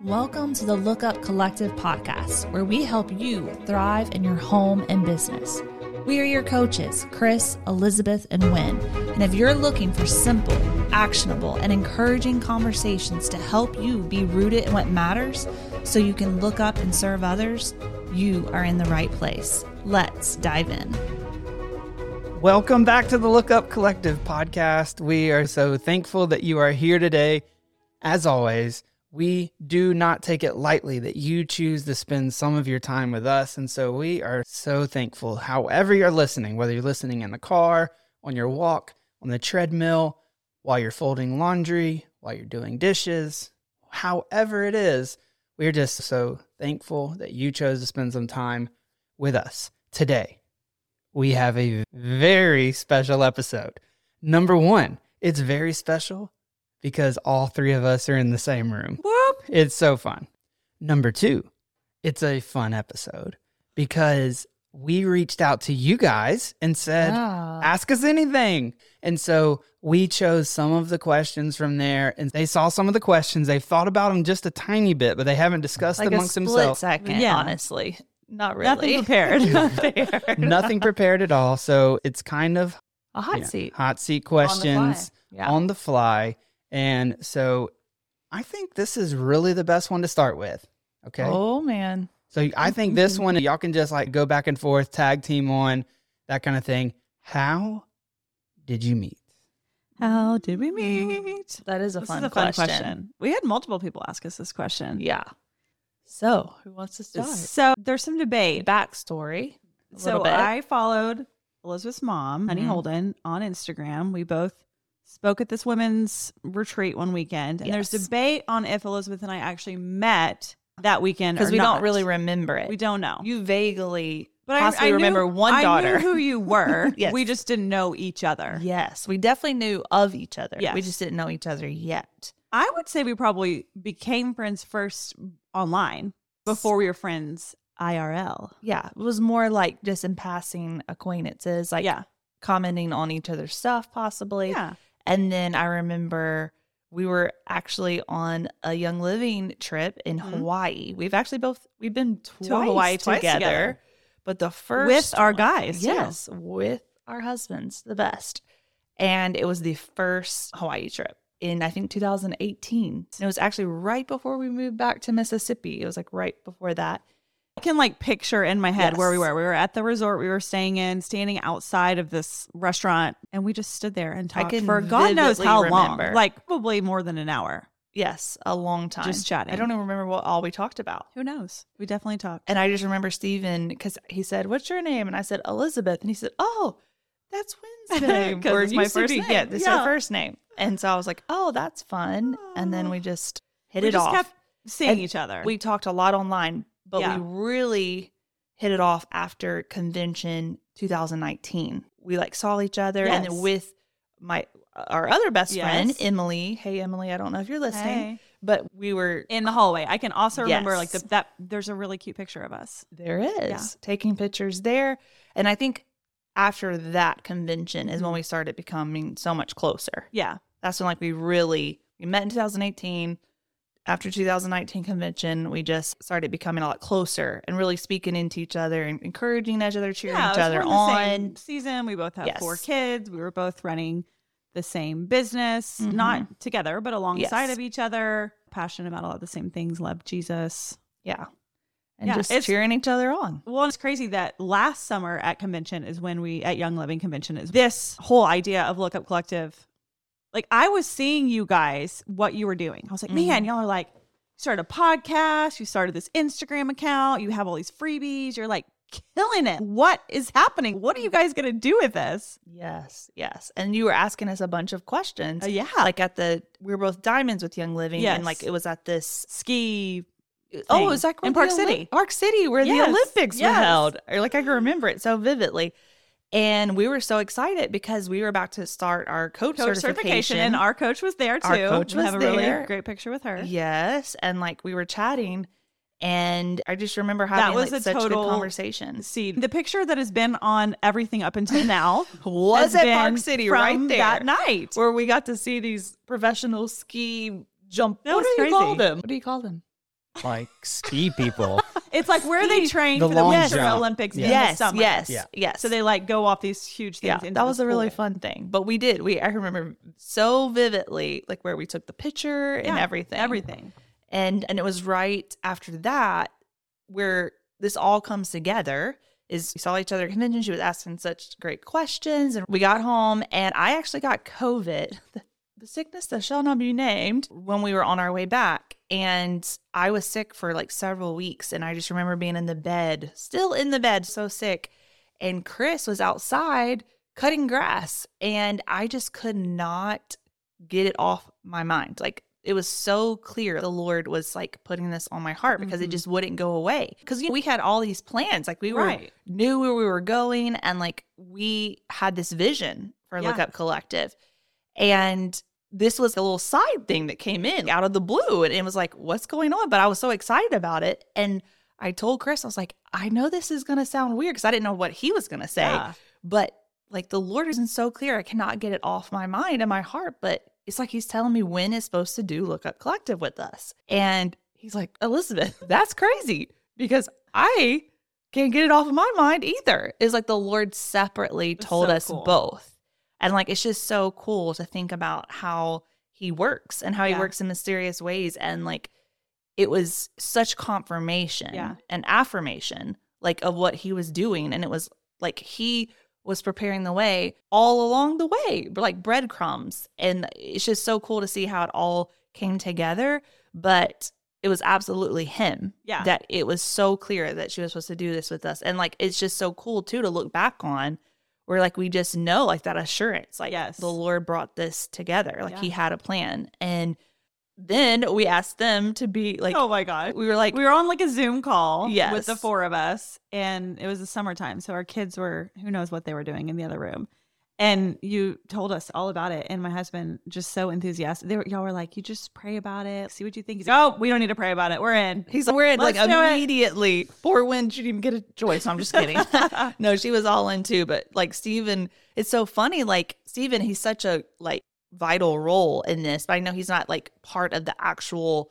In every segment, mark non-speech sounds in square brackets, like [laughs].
Welcome to the Look Up Collective podcast, where we help you thrive in your home and business. We are your coaches, Chris, Elizabeth, and Wynne. And if you're looking for simple, actionable, and encouraging conversations to help you be rooted in what matters so you can look up and serve others, you are in the right place. Let's dive in. Welcome back to the Look Up Collective podcast. We are so thankful that you are here today. As always, we do not take it lightly that you choose to spend some of your time with us. And so we are so thankful, however, you're listening, whether you're listening in the car, on your walk, on the treadmill, while you're folding laundry, while you're doing dishes, however it is, we're just so thankful that you chose to spend some time with us today. We have a very special episode. Number one, it's very special because all three of us are in the same room. Whoop. It's so fun. Number two, it's a fun episode because we reached out to you guys and said, Ah. ask us anything. And so we chose some of the questions from there and they saw some of the questions. They've thought about them just a tiny bit, but they haven't discussed like a amongst split themselves. second, Yeah. honestly. Not really. [laughs] Nothing prepared. Nothing prepared at all. So it's kind of A hot you know, seat. hot seat fly. questions Yeah. on the fly. And so I think this is really the best one to start with. Okay. Oh, man. So I think this one, y'all can just like go back and forth, tag team on, that kind of thing. How did you meet? How did we meet? That is a, This fun, is a fun question. question. We had multiple people ask us this question. Yeah. So, who wants to start? So there's some debate. Backstory. A So bit. I followed Elizabeth's mom, Honey Mhm. Holden, on Instagram. We both spoke at this women's retreat one weekend, and there's debate on if Elizabeth and I actually met that weekend because we not. don't really remember it. We don't know. You vaguely but possibly remember knew, one I daughter. knew who you [laughs] were. Yes. We just didn't know each other. yes, we definitely knew of each other. Yes. We just didn't know each other yet. I would say we probably became friends first online before we were friends IRL. Yeah, it was more like just in passing acquaintances, like yeah. commenting on each other's stuff, possibly. Yeah. And then I remember we were actually on a Young Living trip in Mhm. Hawaii. We've actually both we've been to Hawaii twice together, together. but the first With our guys, yes, with our husbands, the best. And it was the first Hawaii trip in I think 2018. And it was actually right before we moved back to Mississippi. It was like right before that. I can like picture in my head where we were. We were at the resort we were staying in, standing outside of this restaurant, and we just stood there and talked for God knows how long. Like probably more than an hour. Yes, a long time. Just chatting. I don't even remember what all we talked about. Who knows? We definitely talked. And I just remember Steven because he said, What's your name? And I said, Elizabeth. And he said, Oh, that's Wynne's [laughs] name. 'Cause Or it's my first be- name. Yeah, this is Yeah. her first name. And so I was like, Oh, that's fun. And then we just hit we it just off. kept seeing And each other. we talked a lot online, but Yeah. we really hit it off after convention 2019. We like saw each other and then with my our other best friend, Emily. Hey Emily, I don't know if you're listening, Hey. but we were in the hallway. I can also remember like the, that. There's a really cute picture of us. There is taking pictures there. And I think after that convention is when Mm-hmm. we started becoming so much closer. Yeah. That's when like we really we met in 2018. After 2019 convention, we just started becoming a lot closer and really speaking into each other and encouraging each other, cheering yeah, each other on. season. We both have four kids. We were both running the same business, Mhm. not together, but alongside Yes. of each other. Passionate about a lot of the same things. Love Jesus. Yeah. And Yeah, just cheering each other on. Well, it's crazy that last summer at convention is when we at Young Living convention is this whole idea of Look Up Collective. Like I was seeing you guys what you were doing. I was like, man, Mhm. y'all are like you started a podcast, you started this Instagram account, you have all these freebies, you're like killing it. What is happening? What are you guys gonna do with this? Yes, yes. And you were asking us a bunch of questions. Uh, yeah, Like at the we were both diamonds with Young Living. Yes. And like it was at this ski. Oh, thing it was like in Park the Olymp- City. Park City, where Yes, the Olympics were held. Or like I can remember it so vividly. And we were so excited because we were about to start our coach, Coach certification. certification, and our coach was there too. Our coach We was have a there. really great picture with her. Yes. And like we were chatting And I just remember having that was like, a such total good conversations. See, the picture that has been on everything up until now [laughs] Was has at Park City from right there. that night. where we got to see these professional ski jump. That what do you call them? What do you call them? Like ski people. [laughs] It's like where they train The for the Winter jump. Olympics in yes, the summer. yes, Yeah. yes. So they like go off these huge things. yeah, into that was this a really fun thing. But we did. We I remember so vividly, like where we took the picture and Yeah, everything, Everything. and and it was right after that where this all comes together. Is we saw each other at convention. She was asking such great questions, and we got home, and I actually got COVID. [laughs] The, sickness that shall not be named when we were on our way back. And I was sick for like several weeks. And I just remember being in the bed, still in the bed, so sick. And Chris was outside cutting grass. And I just could not get it off my mind. Like it was so clear the Lord was like putting this on my heart because it Mhm. just wouldn't go away. Because you know, we had all these plans. Like we were Right. knew where we were going and like we had this vision for Yeah. Look Up Collective. And this was a little side thing that came in out of the blue. And it was like, what's going on? But I was so excited about it. And I told Chris, I was like, I know this is going to sound weird because I didn't know what he was going to say. Yeah. But like the Lord isn't so clear. I cannot get it off my mind and my heart. But it's like he's telling me Wynne is supposed to do Look Up Collective with us. And he's like, Elizabeth, [laughs] that's crazy because I can't get it off of my mind either. It's like the Lord separately That's told so us cool. both. And like it's just so cool to think about how he works and how he Yeah. works in mysterious ways. And like it was such confirmation Yeah. and affirmation like of what he was doing. And it was like he was preparing the way all along the way, like breadcrumbs. And it's just so cool to see how it all came together. But it was absolutely him. Yeah. That it was so clear that she was supposed to do this with us. And like it's just so cool too to look back on where like we just know like that assurance. Like Yes. the Lord brought this together. Like he had a plan. And then we asked them to be like oh my god. we were like we were on like a Zoom call yes. with the four of us, and it was the summertime. So our kids were who knows what they were doing in the other room. And you told us all about it, and my husband just so enthusiastic. They were, y'all were like, "You just pray about it, see what you think." He's like, "Oh, we don't need to pray about it. We're in." He's like, we're in like Let's it. immediately. Poor Wynne, she didn't even get a choice. I'm just [laughs] kidding. no, she was all in too. But like Steven, it's so funny. Like Steven, he's such a like vital role in this. But I know he's not like part of the actual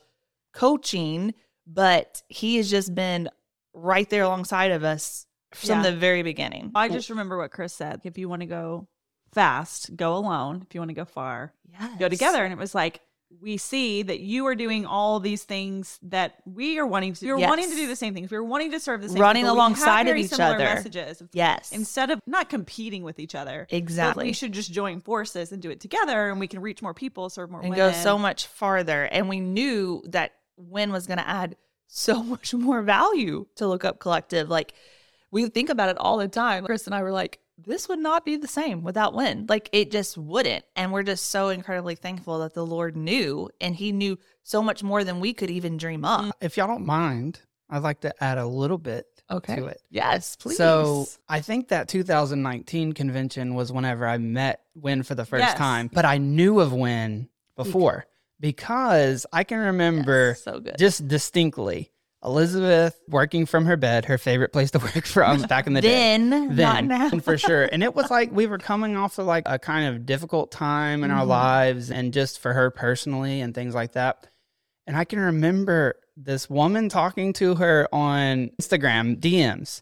coaching, but he has just been right there alongside of us from Yeah. the very beginning. I just remember what Chris said. If you want to go fast, go alone. If you want to go far, yes. go together. And it was like, we see that you are doing all these things that we are wanting to. You're Yes. wanting to do the same things. We're wanting to serve the same. Running people. Alongside of each other. Messages. Yes. Instead of not competing with each other, exactly. we should just join forces and do it together, and we can reach more people, serve more and women. go so much farther. And we knew that Wynne was going to add [laughs] so much more value to Look Up Collective. Like we think about it all the time. Chris and I were like, this would not be the same without Wynne. Like it just wouldn't. And we're just so incredibly thankful that the Lord knew and he knew so much more than we could even dream up. Mm. If y'all don't mind, I'd like to add a little bit Okay. to it. Yes, please. So I think that 2019 convention was whenever I met Wynne for the first Yes. time, but I knew of Wynne before because I can remember Yes, so good. just distinctly Elizabeth working from her bed, her favorite place to [laughs] work from back in the day. then, not Then, now. [laughs] for sure. And it was like we were coming off of like a kind of difficult time in our Mhm. lives and just for her personally and things like that. And I can remember this woman talking to her on Instagram DMs,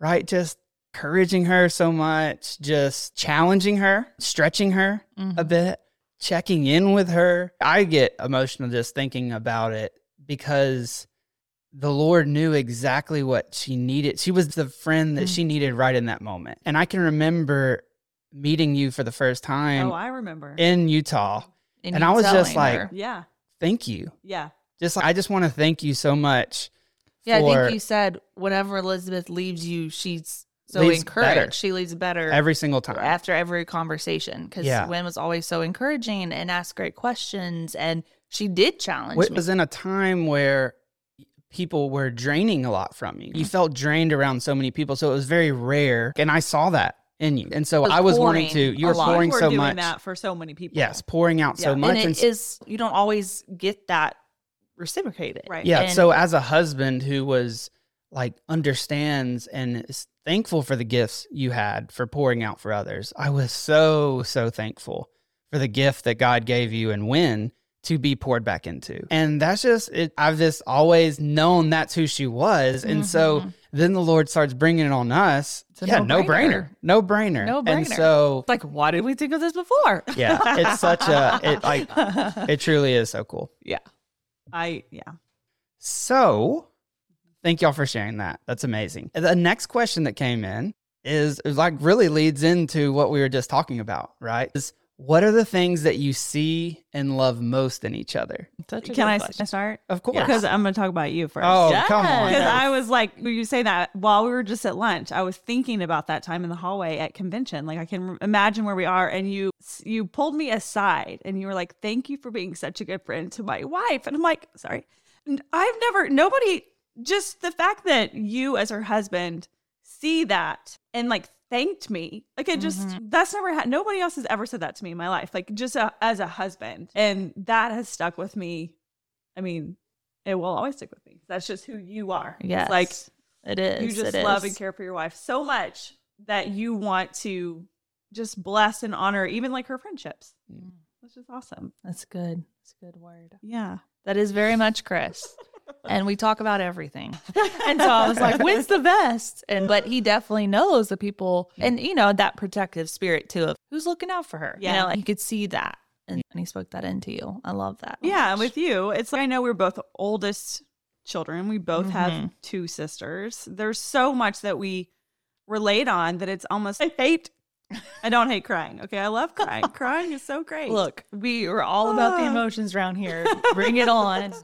right? Just encouraging her so much, just challenging her, stretching her a Mhm. bit, checking in with her. I get emotional just thinking about it because the Lord knew exactly what she needed. She was the friend that Mm. she needed right in that moment. And I can remember meeting you for the first time Oh, I remember. in Utah. and you I was just like- her. yeah, Thank you. yeah. Just like, I just want to thank you so much. Yeah, I think you said whenever Elizabeth leaves you, she's so encouraged. better. She leaves better every single time. after every conversation because Yeah. Wynne was always so encouraging and asked great questions, and she did challenge It was in a time where people were draining a lot from you. You mm-hmm. felt drained around so many people, so it was very rare, and I saw that in you. And so was I was wanting to. You were lot. pouring you were so doing much. that for so many people. Yes, pouring out so much. and it s- is you don't always get that reciprocated. Right. Yeah. And- so as a husband who was like understands and is thankful for the gifts you had for pouring out for others, I was so, so thankful for the gift that God gave you and Wynne to be poured back into. And that's just it. I've just always known that's who she was. And so Mhm. then the Lord starts bringing it on us. It's a yeah, no brainer. no-brainer. No brainer. And so like, why did we think of this before? yeah, it's such a it like [laughs] it truly is so cool. yeah. I yeah. So, thank y'all for sharing that. That's amazing. The next question that came in is, is like really leads into what we were just talking about, right? Is what are the things that you see and love most in each other? Such a Can I, question. start? Of course. Because I'm going to talk about you first. oh, Yes. come on. Because I was like, when you say that while we were just at lunch, I was thinking about that time in the hallway at convention. Like I can imagine where we are, and you you pulled me aside, and you were like, "Thank you for being such a good friend to my wife." And I'm like, "Sorry, I've never nobody just the fact that you as her husband see that and like thanked me like it just that's never had nobody else has ever said that to me in my life like just a, as a husband and that has stuck with me i mean it will always stick with me that's just who you are It's Yes. like it is. you just it love is. and care for your wife so much that you want to just bless and honor even like her friendships Mm. which is awesome That's good. That's a good word. yeah That is very much Chris. And we talk about everything. And so I was like, when's the best? And but he definitely knows the people and you know, that protective spirit too of who's looking out for her. You Yeah. know, like you could see that. And, and he spoke that into you. I love that. Yeah, much. with you, it's like I know we're both oldest children. We both have Mhm. two sisters. There's so much that we relate on that it's almost I hate I don't hate crying. Okay, I love crying. [laughs] crying is so great. Look, we are all about the Ah. emotions around here. Bring it on. [laughs]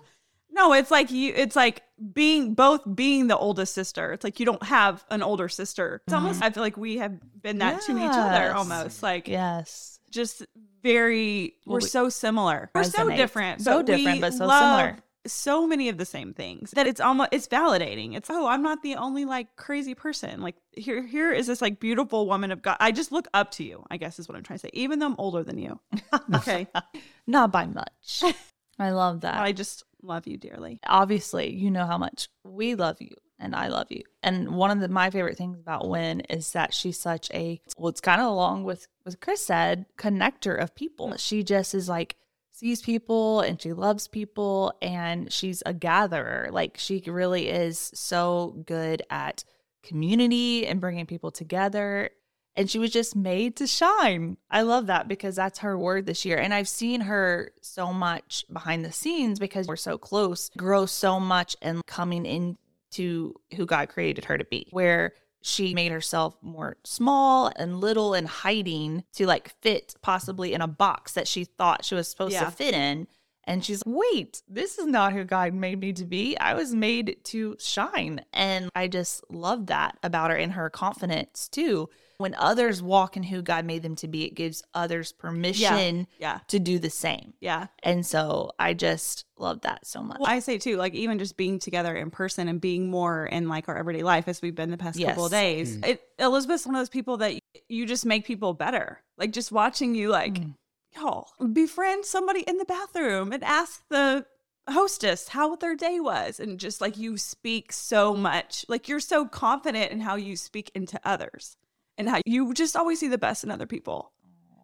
No, it's like you it's like being both being the oldest sister. It's like you don't have an older sister. It's mm-hmm. almost I feel like we have been that to each other almost. Like Yes. just very we're we- so similar. We're so different. So different, but so similar. So many of the same things that it's almost it's validating. It's oh, I'm not the only like crazy person. Like here here is this like beautiful woman of God. I just look up to you, I guess is what I'm trying to say. Even though I'm older than you. [laughs] Okay. [laughs] Not by much. [laughs] I love that. I just love you dearly. obviously you know how much we love you and I love you. And one of the, my favorite things about Wynne is that she's such a well, it's kind of along with what Chris said, connector of people. Mm. She just is like sees people and she loves people and she's a gatherer. Like she really is so good at community and bringing people together. And she was just made to shine. I love that because that's her word this year. And I've seen her so much behind the scenes because we're so close, grow so much and coming into who God created her to be, where she made herself more small and little and hiding to like fit possibly in a box that she thought she was supposed Yeah. to fit in. And she's like, wait, this is not who God made me to be. I was made to shine. And I just love that about her and her confidence too. When others walk in who God made them to be, it gives others permission Yeah. to do the same. Yeah. And so I just love that so much. Well, I say too, like even just being together in person and being more in like our everyday life as we've been the past couple of Yes. days. It Elizabeth's one of those people that you just make people better. Like just watching you like, Mm. Y'all befriend somebody in the bathroom and ask the hostess how their day was and just like you speak so much. Like you're so confident in how you speak into others and how you just always see the best in other people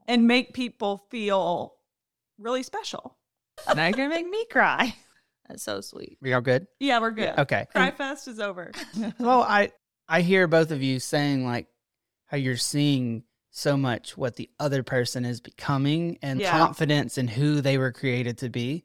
and make people feel really special. now you're going to make me cry. That's so sweet. We all good? Yeah, we're good. Okay. Cry Fest is over. [laughs] Well, [laughs] I I hear both of you saying like how you're seeing so much what the other person is becoming and Yeah. confidence in who they were created to be.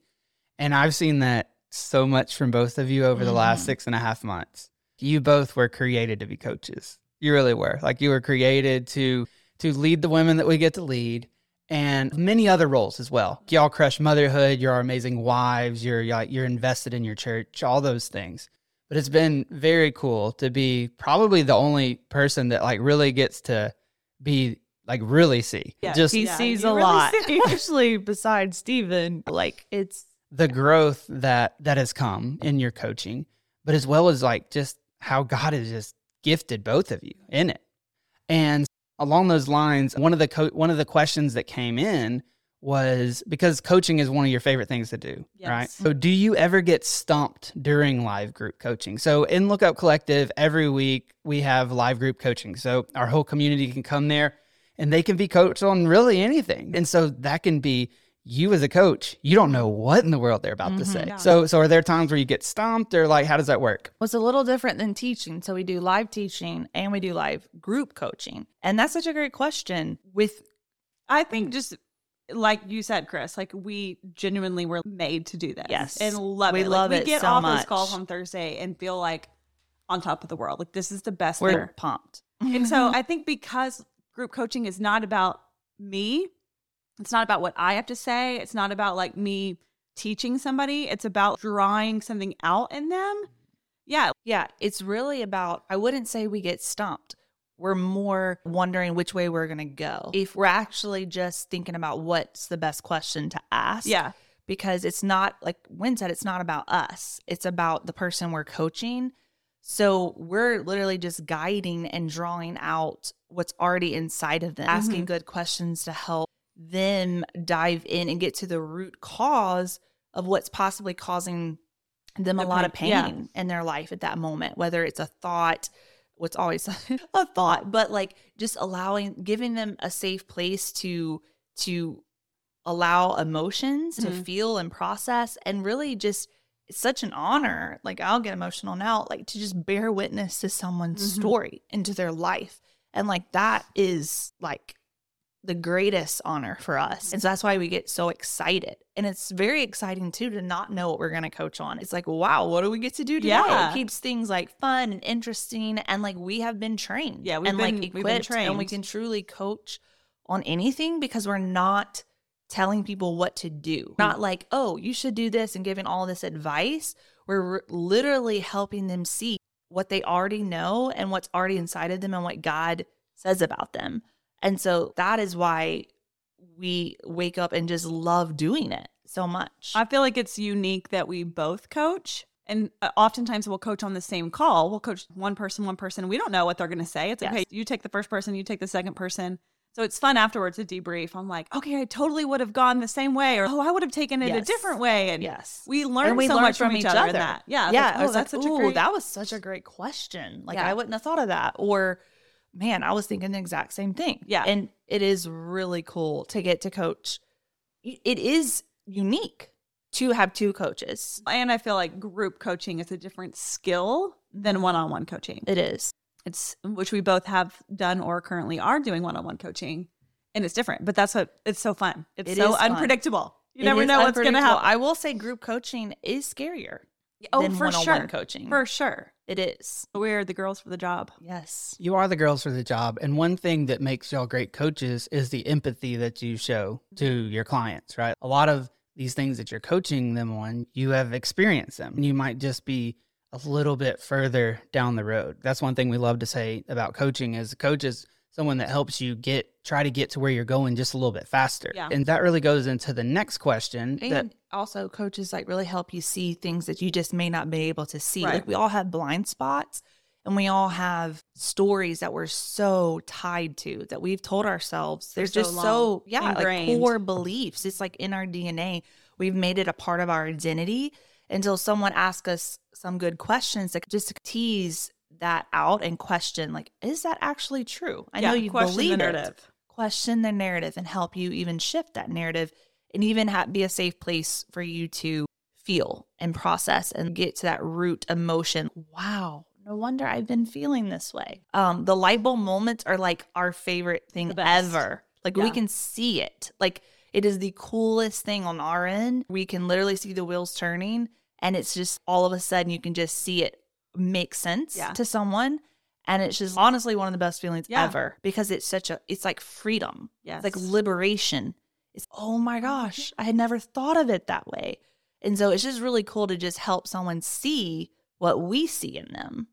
And I've seen that so much from both of you over the last Mhm. six and a half months. You both were created to be coaches. You really were. Like you were created to to lead the women that we get to lead and many other roles as well. Y'all crush motherhood, you're amazing wives, you're you're you're invested in your church, all those things but it's been very cool to be probably the only person that like really gets to be like really see Yeah, just He Yeah, sees you a really lot. see. [laughs] Actually, besides Steven, like it's the growth that that has come in your coaching but as well as like just how god has just gifted both of you in it and along those lines one of the co- one of the questions that came in was because coaching is one of your favorite things to do, Yes. right? So, mm-hmm. do you ever get stumped during live group coaching? So, in Look Up Collective, every week we have live group coaching. So, our whole community can come there and they can be coached on really anything. And so, that can be you as a coach, you don't know what in the world they're about to mm-hmm. say. Yeah. So, so are there times where you get stumped or like, how does that work? It's a little different than teaching. So we do live teaching and we do live group coaching. And that's such a great question with I think just like you said, Chris, like we genuinely were made to do this. Yes. And love We it. love like, it we get so off those much. calls on Thursday and feel like on top of the world. Like this is the best we're thing. pumped. And so [laughs] I think because group coaching is not about me, it's not about what I have to say, it's not about like me teaching somebody, it's about drawing something out in them. Yeah. Yeah, it's really about, I wouldn't say we get stumped. We're more wondering which way we're going to go. If we're actually just thinking about what's the best question to ask. Yeah. Because it's not, like Wynne said, it's not about us, it's about the person we're coaching. So we're literally just guiding and drawing out what's already inside of them, asking mm-hmm. good questions to help them dive in and get to the root cause of what's possibly causing them a The lot of pain, yeah. pain in their life at that moment, whether it's a thought, what's always [laughs] a thought, but like just allowing, giving them a safe place to, to allow emotions to Mhm. feel and process and really just, it's such an honor. Like I'll get emotional now, like to just bear witness to someone's Mhm. story into their life. And like that is like the greatest honor for us. And so that's why we get so excited. And it's very exciting too to not know what we're going to coach on. It's like, wow, what do we get to do today? Yeah. It keeps things like fun and interesting. And like we have been trained. Yeah, we've and been- like we've been equipped and we can truly coach on anything because we're not telling people what to do. Not mm. like, oh, you should do this and giving all this advice. We're literally helping them see what they already know and what's already inside of them and what God says about them. And so that is why we wake up and just love doing it so much. I feel like it's unique that we both coach. And uh, oftentimes we'll coach on the same call. We'll coach one person, one person. We don't know what they're going to say. It's Yes. okay. You take the first person, you take the second person. So it's fun afterwards to debrief. I'm like, okay, I totally would have gone the same way, or oh, I would have taken it a different way. And yes. we learn and we so learn much from, each other, in that. Yeah, yeah. Like, oh, that's like, such a great. that was such a great question. Like Yeah. I wouldn't have thought of that. Or, man, I was thinking the exact same thing. Yeah. and it is really cool to get to coach. It is unique to have two coaches. and I feel like group coaching is a different skill than mm-hmm. one-on-one coaching. It is. It's which we both have done or currently are doing one-on-one coaching, and it's different. But that's what it's so fun. It's It so is fun. unpredictable. You It never know what's going to happen. I will say group coaching is scarier oh, than for one-on-one sure, coaching. for sure. it is. We're the girls for the job. Yes. You are the girls for the job. And one thing that makes y'all great coaches is the empathy that you show to your clients, right? A lot of these things that you're coaching them on, you have experienced them. You might just be a little bit further down the road. That's one thing we love to say about coaching is coaches is someone that helps you get try to get to where you're going just a little bit faster. Yeah. And that really goes into the next question And that also coaches like really help you see things that you just may not be able to see. Right. Like we all have blind spots and we all have stories that we're so tied to that we've told ourselves. There's so just long, so yeah, like core beliefs. It's like in our DNA. We've made it a part of our identity until someone asks us some good questions that just to tease that out and question like, is that actually true? I know you question the believe it narrative. question the narrative and help you even shift that narrative and even ha- be a safe place for you to feel and process and get to that root emotion. Wow. No wonder I've been feeling this way. Um, the light bulb moments are like our favorite thing ever. Like we can see it. Like it is the coolest thing on our end. We can literally see the wheels turning and it's just all of a sudden you can just see it make sense Yeah. to someone. And it's just honestly one of the best feelings Yeah. ever because it's such a, it's like freedom. Yes. It's like liberation. It's, oh my mm-hmm. gosh, I had never thought of it that way. And so it's just really cool to just help someone see what we see in them.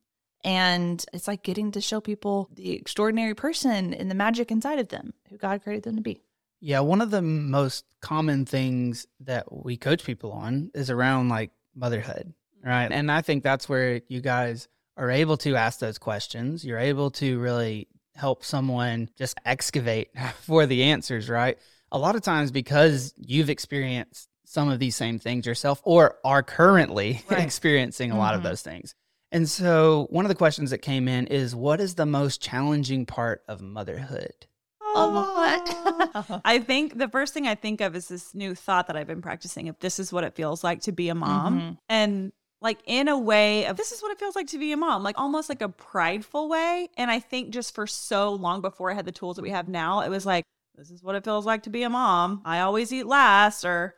And it's like getting to show people the extraordinary person and the magic inside of them, who God created them to be. Yeah, one of the most common things that we coach people on is around like motherhood, right? And I think that's where you guys are able to ask those questions. You're able to really help someone just excavate [laughs] for the answers, right? a lot of times because you've experienced some of these same things yourself or are currently [laughs] Right. experiencing a lot of Mhm. those things. And so one of the questions that came in is what is the most challenging part of motherhood? A lot. [laughs] I think the first thing I think of is this new thought that I've been practicing if this is what it feels like to be a mom. Mhm. And like in a way of this is what it feels like to be a mom, like almost like a prideful way. And I think just for so long before I had the tools that we have now, it was like, this is what it feels like to be a mom. I always eat last, or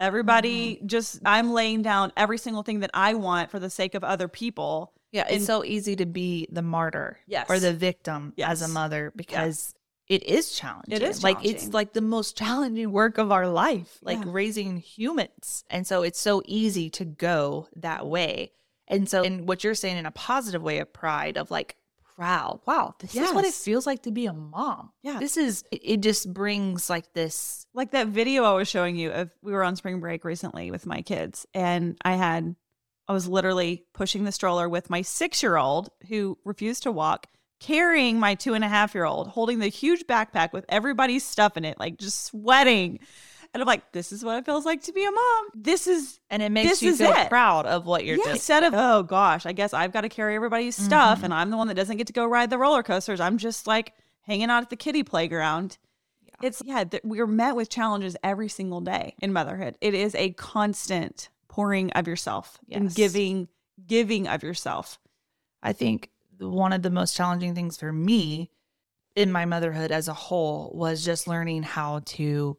everybody mm-hmm. just, I'm laying down every single thing that I want for the sake of other people. Yeah, it's And- so easy to be the martyr Yes. or the victim as a mother because it is challenging. is like it's like the most [laughs] challenging work of our life, like Yeah. raising humans. And so it's so easy to go that way. And so in what you're saying in a positive way of pride of like proud. Wow, this is what it feels like to be a mom. Yeah. This is it, it just brings like this like that video I was showing you of we were on spring break recently with my kids and I had I was literally pushing the stroller with my six year old who refused to walk, carrying my two and a half year old, holding the huge backpack with everybody's stuff in it, like just sweating. And I'm like, this is what it feels like to be a mom. This is and it makes you feel it. proud of what you're yeah, doing. instead of oh gosh, I guess I've got to carry everybody's stuff mm-hmm. and I'm the one that doesn't get to go ride the roller coasters. I'm just like hanging out at the kiddie playground. It's yeah, th- we're met with challenges every single day in motherhood. It is a constant pouring of yourself and giving giving of yourself. I think one of the most challenging things for me in my motherhood as a whole was just learning how to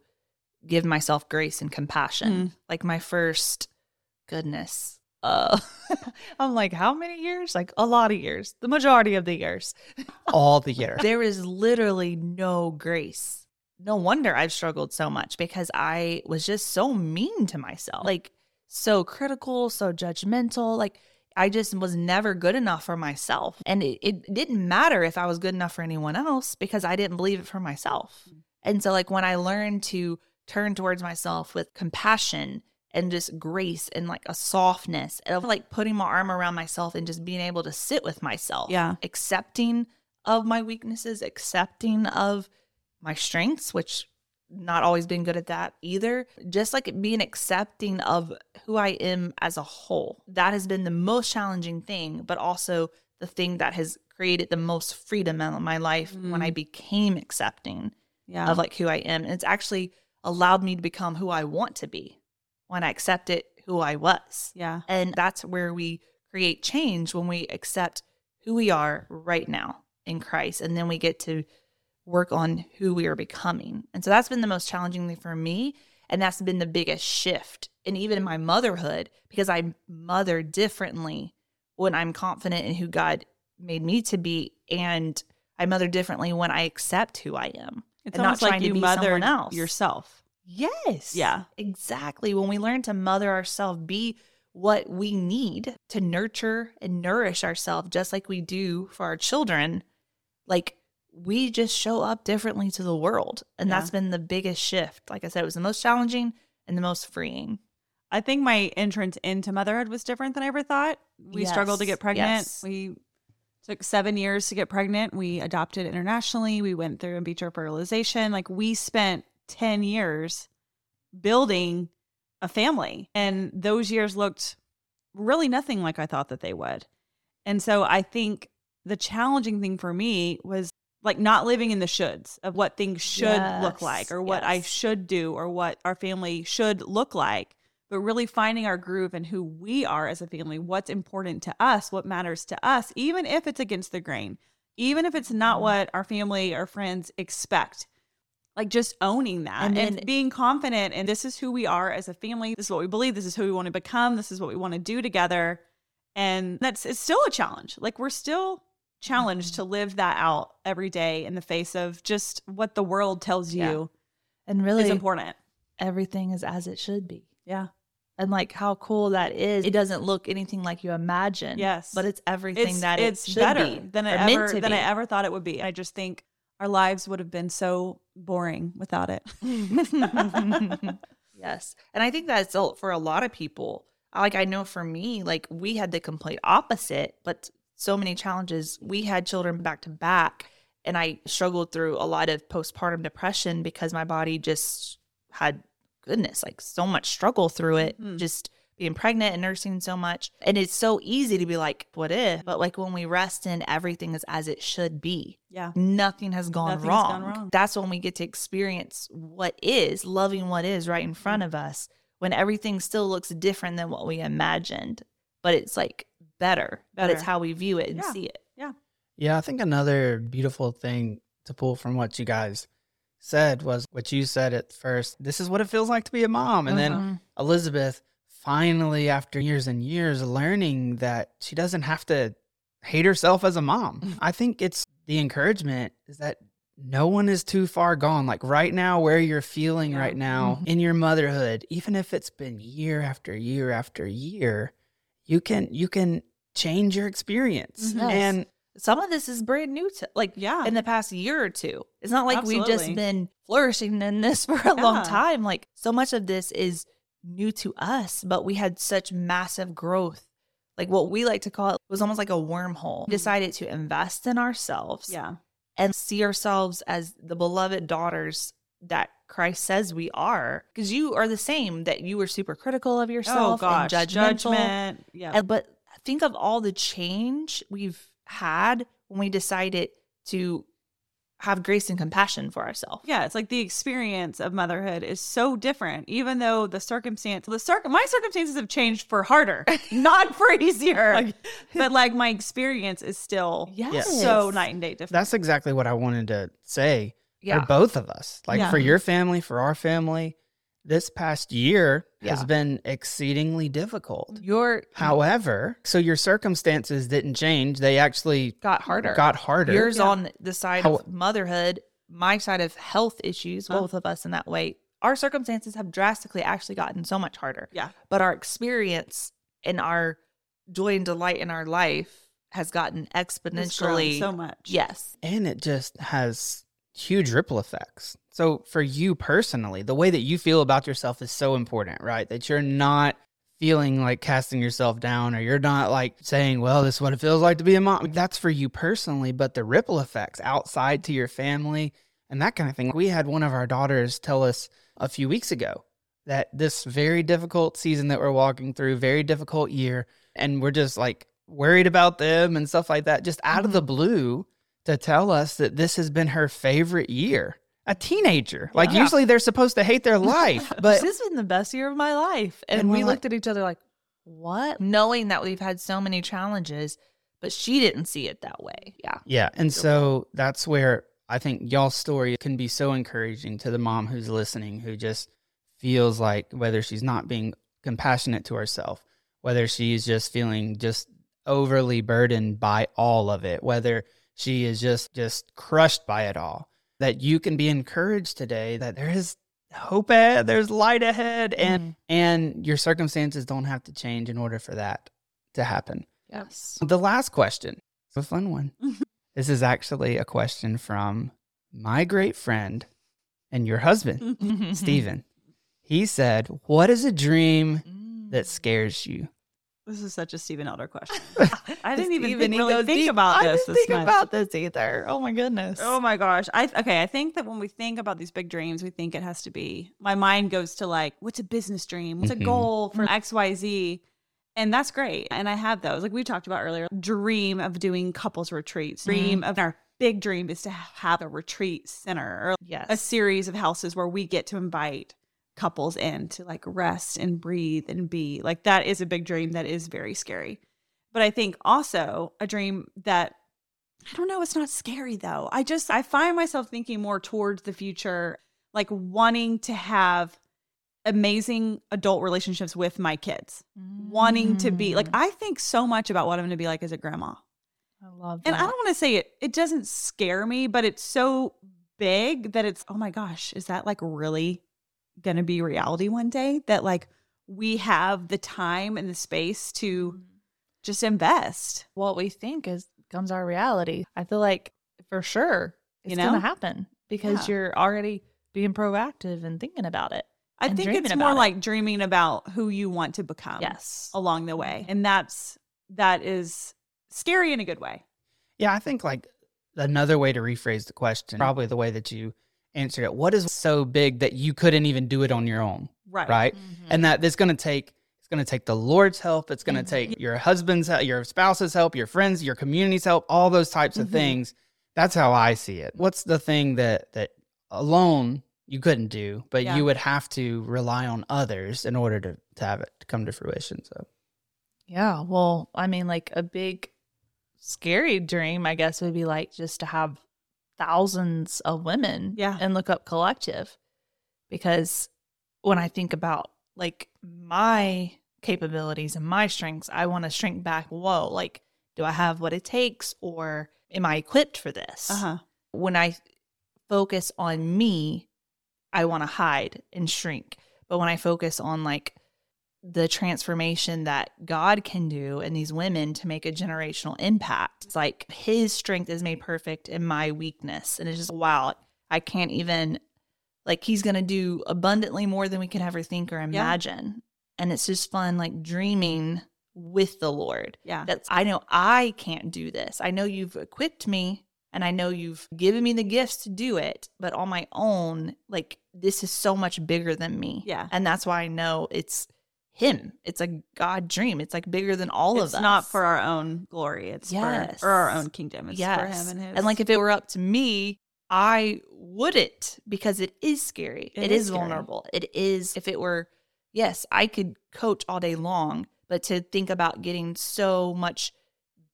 give myself grace and compassion. Like my first goodness. Uh [laughs] I'm like how many years? Like a lot of years. The majority of the years. [laughs] All the year. There is literally no grace. No wonder I've struggled so much because I was just so mean to myself. Like so critical, so judgmental. Like I just was never good enough for myself. And it, it didn't matter if I was good enough for anyone else because I didn't believe it for myself. And so like when I learned to turn towards myself with compassion and just grace and like a softness of like putting my arm around myself and just being able to sit with myself. Yeah. Accepting of my weaknesses, accepting of my strengths, which not always been good at that either. Just like being accepting of who I am as a whole. That has been the most challenging thing, but also the thing that has created the most freedom in my life when I mm. became accepting Yeah. of like who I am. And it's actually allowed me to become who I want to be when I accepted who I was. yeah. And that's where we create change when we accept who we are right now in Christ. And then we get to work on who we are becoming. And so that's been the most challenging thing for me. And that's been the biggest shift. And even in my motherhood, because I mother differently when I'm confident in who God made me to be. And I mother differently when I accept who I am. It's and not almost like trying to you be mothered someone else. yourself. Yes. Yeah. Exactly. When we learn to mother ourselves, be what we need to nurture and nourish ourselves, just like we do for our children, like we just show up differently to the world. And Yeah. that's been the biggest shift. Like I said, it was the most challenging and the most freeing. I think my entrance into motherhood was different than I ever thought. We struggled to get pregnant. yes. We took seven years to get pregnant. We adopted internationally. We went through in vitro fertilization. Like we spent 10 years building a family. And those years looked really nothing like I thought that they would. And so I think the challenging thing for me was like not living in the shoulds of what things should look like or what I should do or what our family should look like, but really finding our groove and who we are as a family, what's important to us, what matters to us, even if it's against the grain, even if it's not Mhm. what our family or friends expect. Like just owning that and, And being confident and this is who we are as a family. This is what we believe. This is who we want to become. This is what we want to do together. And that's it's still a challenge. Like we're still challenged to live that out every day in the face of just what the world tells Yeah. you And is really, important. everything is as it should be. Yeah. And like how cool that is. It doesn't look anything like you imagine. Yes. But it's everything It's that it's it should better be. than I or meant ever than be. I ever thought it would be. I just think our lives would have been so boring without it. [laughs] [laughs] yes. And I think that's for a lot of people. Like I know for me, like we had the complete opposite, but so many challenges. We had children back to back And I struggled through a lot of postpartum depression because my body just had goodness, like so much struggle through it. Mhm. Just being pregnant and nursing so much. And it's so easy to be like, what if? But like when we rest in everything is as it should be. Yeah. Nothing has gone, Nothing's wrong. gone wrong. That's when we get to experience what is, loving what is right in front of us when everything still looks different than what we imagined. But it's like better. But it's how we view it and Yeah. see it. Yeah, Yeah. I think another beautiful thing to pull from what you guys said was what you said at first. This is what it feels like to be a mom. And then Mhm. Elizabeth finally, after years and years, learning that she doesn't have to hate herself as a mom. [laughs] I think it's the encouragement is that no one is too far gone. Like right now, where you're feeling Yeah. right now Mhm. in your motherhood, even if it's been year after year after year, you can you can change your experience. Mhm. Yes. And some of this is brand new to like Yeah. in the past year or two. It's not like we've just been flourishing in this [laughs] for a long time. Like so much of this is new to us, but we had such massive growth. Like what we like to call it was almost like a wormhole. We decided to invest in ourselves yeah. and see ourselves as the beloved daughters that Christ says we are. Because you are the same, that you were super critical of yourself Oh yourself gosh. and judgmental. Judgment. Yeah. And- but think of all the change we've had when we decided to have grace and compassion for ourselves. Yeah, it's like the experience of motherhood is so different, even though the circumstance, the circ, my circumstances have changed for harder, [laughs] not for easier. [laughs] but like my experience is still Yes. so night and day different. that's exactly what I wanted to say Yeah. for both of us. Like Yeah. for your family, for our family, this past year has been exceedingly difficult. Your However, so your circumstances didn't change. They actually got harder. got harder. Yours Yeah. on the side How- of motherhood, my side of health issues, Huh. both of us in that way. Our circumstances have drastically actually gotten so much harder. yeah. But our experience and our joy and delight in our life has gotten It's grown exponentially so much. Yes. and it just has huge ripple effects. So for you personally, the way that you feel about yourself is so important, right? That you're not feeling like casting yourself down or you're not like saying, well, this is what it feels like to be a mom. That's for you personally, but the ripple effects outside to your family and that kind of thing. We had one of our daughters tell us a few weeks ago that this very difficult season that we're walking through, very difficult year, and we're just like worried about them and stuff like that, just out of the mm-hmm. blue to tell us that this has been her favorite year. A teenager. Like Yeah. usually they're supposed to hate their [laughs] life, but this has been the best year of my life. And, And we looked at each other like, what? Knowing that we've had so many challenges, but she didn't see it that way. Yeah. Yeah. And so that's where I think y'all's story can be so encouraging to the mom who's listening, who just feels like whether she's not being compassionate to herself, whether she's just feeling just overly burdened by all of it, whether she is just just crushed by it all, that you can be encouraged today that there is hope ahead, there's light ahead, and mm-hmm. and your circumstances don't have to change in order for that to happen. Yes. The last question, a fun one. [laughs] this is actually a question from my great friend and your husband, [laughs] Stephen. He said, What is a dream that mm. scares you? This is such a Stephen Elder question. [laughs] I didn't even Steven, think, really think deep. about I this. didn't this think much. about this either. Oh my goodness. Oh my gosh. I okay, I think that when we think about these big dreams, we think it has to be my mind goes to like, what's a business dream? What's Mhm. a goal for XYZ? And that's great. And I have those. Like we talked about earlier, dream of doing couples retreats. Dream of our big dream is to have a retreat center or yes. a series of houses where we get to invite couples in to like rest and breathe and be. Like that is a big dream that is very scary. But I think also a dream that I don't know, it's not scary though. I just I find myself thinking more towards the future, like wanting to have amazing adult relationships with my kids. Wanting to be like Mm. I think so much about what I'm going to be like as a grandma. I love And. I don't want to say it, it doesn't scare me, but it's so big that it's, oh my gosh, is that like really going to be reality one day? That like we have the time and the space to mm. just invest. what we think is becomes our reality. I feel like for sure it's You know? gonna happen because Yeah. you're already being proactive and thinking about it. I think it's more about it. like dreaming about who you want to become yes. along the way. Mm-hmm. And that's, that is scary in a good way. Yeah, I think like another way to rephrase the question, probably the way that you answered it. What is so big that you couldn't even do it on your own? Right. Right. Mm-hmm. And that it's going to take it's going to take the Lord's help. It's going to Mhm. take your husband's help, your spouse's help, your friends, your community's help, all those types of Mhm. things. That's how I see it. What's the thing that that alone you couldn't do, but Yeah. you would have to rely on others in order to, to have it come to fruition. So Yeah. Well, I mean, like a big scary dream, I guess, would be like just to have thousands of women Yeah. and Look Up Collective. Because when I think about like my capabilities and my strengths, I want to shrink back. Whoa, like, do I have what it takes or am I equipped for this? Uh huh. when I focus on me, I want to hide and shrink. But when I focus on like the transformation that God can do in these women to make a generational impact, it's like his strength is made perfect in my weakness. And it's just, wow, I can't even, like, he's going to do abundantly more than we could ever think or imagine. And it's just fun, like, dreaming with the Lord Yeah. that's I know I can't do this. I know you've equipped me and I know you've given me the gifts to do it, but on my own, like this is so much bigger than me. Yeah. And that's why I know it's him. It's a God dream. It's like bigger than all it's of us. not for our own glory. It's Yes. for or our own kingdom. It's yes. for him and his. And like if it were up to me, I wouldn't because it is scary. It it is is, scary. vulnerable. It is if it were yes, I could coach all day long, but to think about getting so much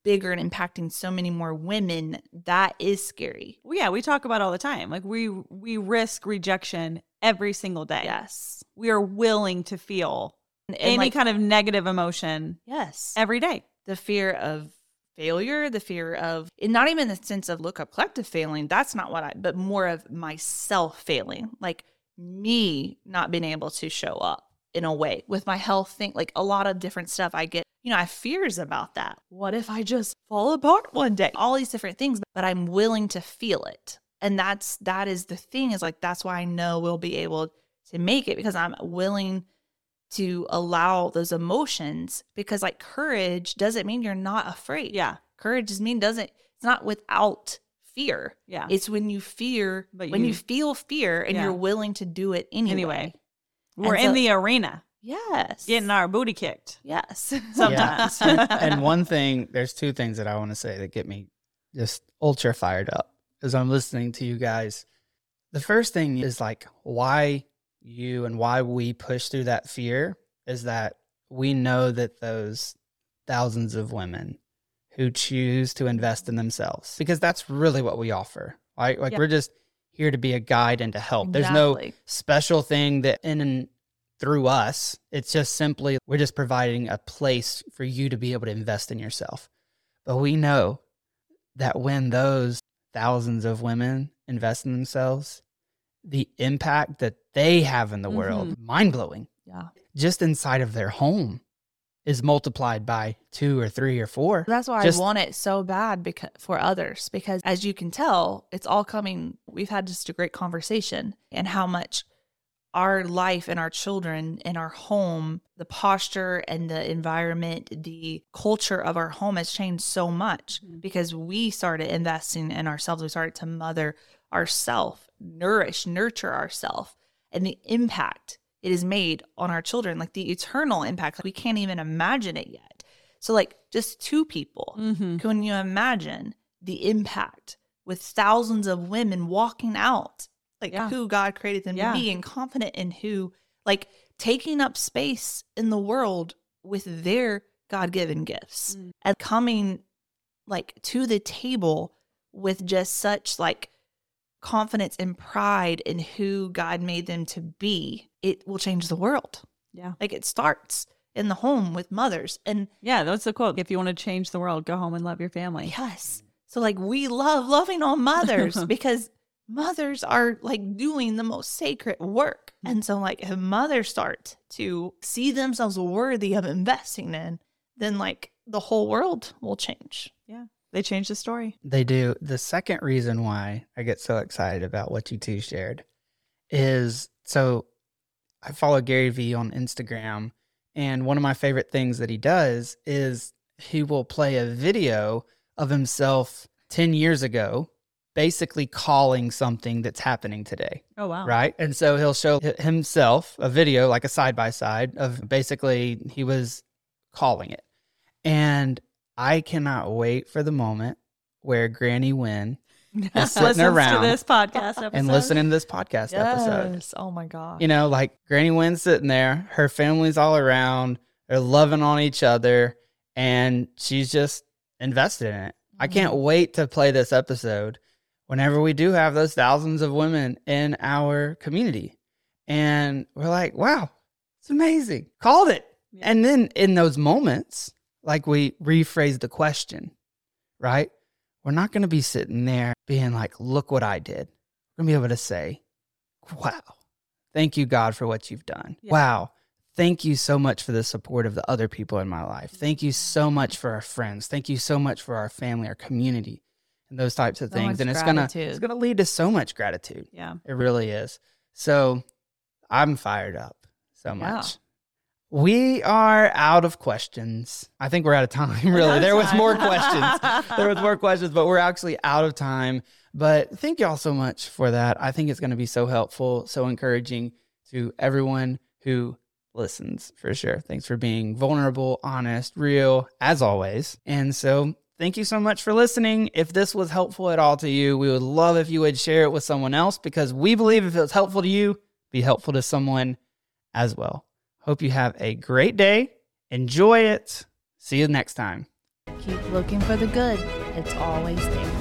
bigger and impacting so many more women, that is scary. Well, yeah, we talk about it all the time. Like we we risk rejection every single day. Yes. We are willing to feel any like, kind of negative emotion yes. every day. the fear of failure, the fear of, not even the sense of Look Up Collective failing. That's not what I, but more of myself failing, like me not being able to show up in a way with my health thing, like a lot of different stuff. I get, you know, I have fears about that. What if I just fall apart one day? All these different things, but I'm willing to feel it. And that's, that is the thing is like, that's why I know we'll be able to make it because I'm willing to allow those emotions because like courage doesn't mean you're not afraid. Yeah. Courage just mean doesn't it's not without fear. Yeah. It's when you fear But when you, you- feel fear and Yeah. you're willing to do it anyway. Anyway. We're And in the arena Yes. getting our booty kicked. Yes. [laughs] Sometimes. and, and [laughs] one thing, there's two things that I want to say that get me just ultra fired up as I'm listening to you guys. The first thing is like why you and why we push through that fear is that we know that those thousands of women who choose to invest in themselves, because that's really what we offer, right? Like Yeah. we're just here to be a guide and to help. There's no special thing that in and through us. It's just simply we're just providing a place for you to be able to invest in yourself. But we know that when those thousands of women invest in themselves, the impact that they have in the world, mm-hmm. mind blowing, Yeah. just inside of their home is multiplied by two or three or four. That's why Just- I want it so bad because for others because as you can tell, it's all coming we've had just a great conversation and how much our life and our children and our home, the posture and the environment, the culture of our home has changed so much mm-hmm. because we started investing in ourselves. We started to mother ourselves, nourish, nurture ourselves, and the impact it has made on our children, like the eternal impact, like we can't even imagine it yet. So, like, just two people, Mm-hmm. can you imagine the impact with thousands of women walking out, like Yeah. who God created them Yeah. to be and confident in who, like, taking up space in the world with their God given gifts Mm. and coming, like, to the table with just such, like, confidence and pride in who God made them to be, it will change the world. Yeah. Like, it starts in the home with mothers. And Yeah, that's the quote. If you want to change the world, go home and love your family. Yes. So like we love loving on mothers [laughs] because mothers are like doing the most sacred work. Mm. And so like if mothers start to see themselves worthy of investing in, then like the whole world will change. They changed the story. They do. The second reason why I get so excited about what you two shared is so I follow Gary Vee on Instagram, and one of my favorite things that he does is he will play a video of himself 10 years ago basically calling something that's happening today. Oh wow. Right. And so he'll show himself a video, like a side by side of basically he was calling it. And I cannot wait for the moment where Granny Wynne [laughs] is sitting around to this podcast [laughs] episode. and listening to this podcast episode. Oh my god. You know, like Granny Wynne's sitting there, her family's all around, they're loving on each other, and she's just invested in it. I can't Mm-hmm. wait to play this episode whenever we do have those thousands of women in our community. And we're like, wow, it's amazing. Called it. Yeah. And then in those moments, like we rephrase the question, right? We're not going to be sitting there being like, look what I did. We're going to be able to say, wow, thank you, God, for what you've done. Yeah. Wow. Thank you so much for the support of the other people in my life. Mm-hmm. Thank you so much for our friends. Thank you so much for our family, our community, and those types of So things. And it's gonna it's gonna lead to so much gratitude. Yeah. It really is. So I'm fired up so much. We are out of questions. I think we're out of time, [laughs] really. of There was more questions. there was more questions, but we're actually out of time. But thank y'all so much for that. I think it's going to be so helpful, so encouraging to everyone who listens for sure. Thanks for being vulnerable, honest, real, as always. And so thank you so much for listening. If this was helpful at all to you, we would love if you would share it with someone else because we believe if it's helpful to you, be helpful to someone as well. Hope you have a great day. Enjoy it. See you next time. Keep looking for the good, it's always there.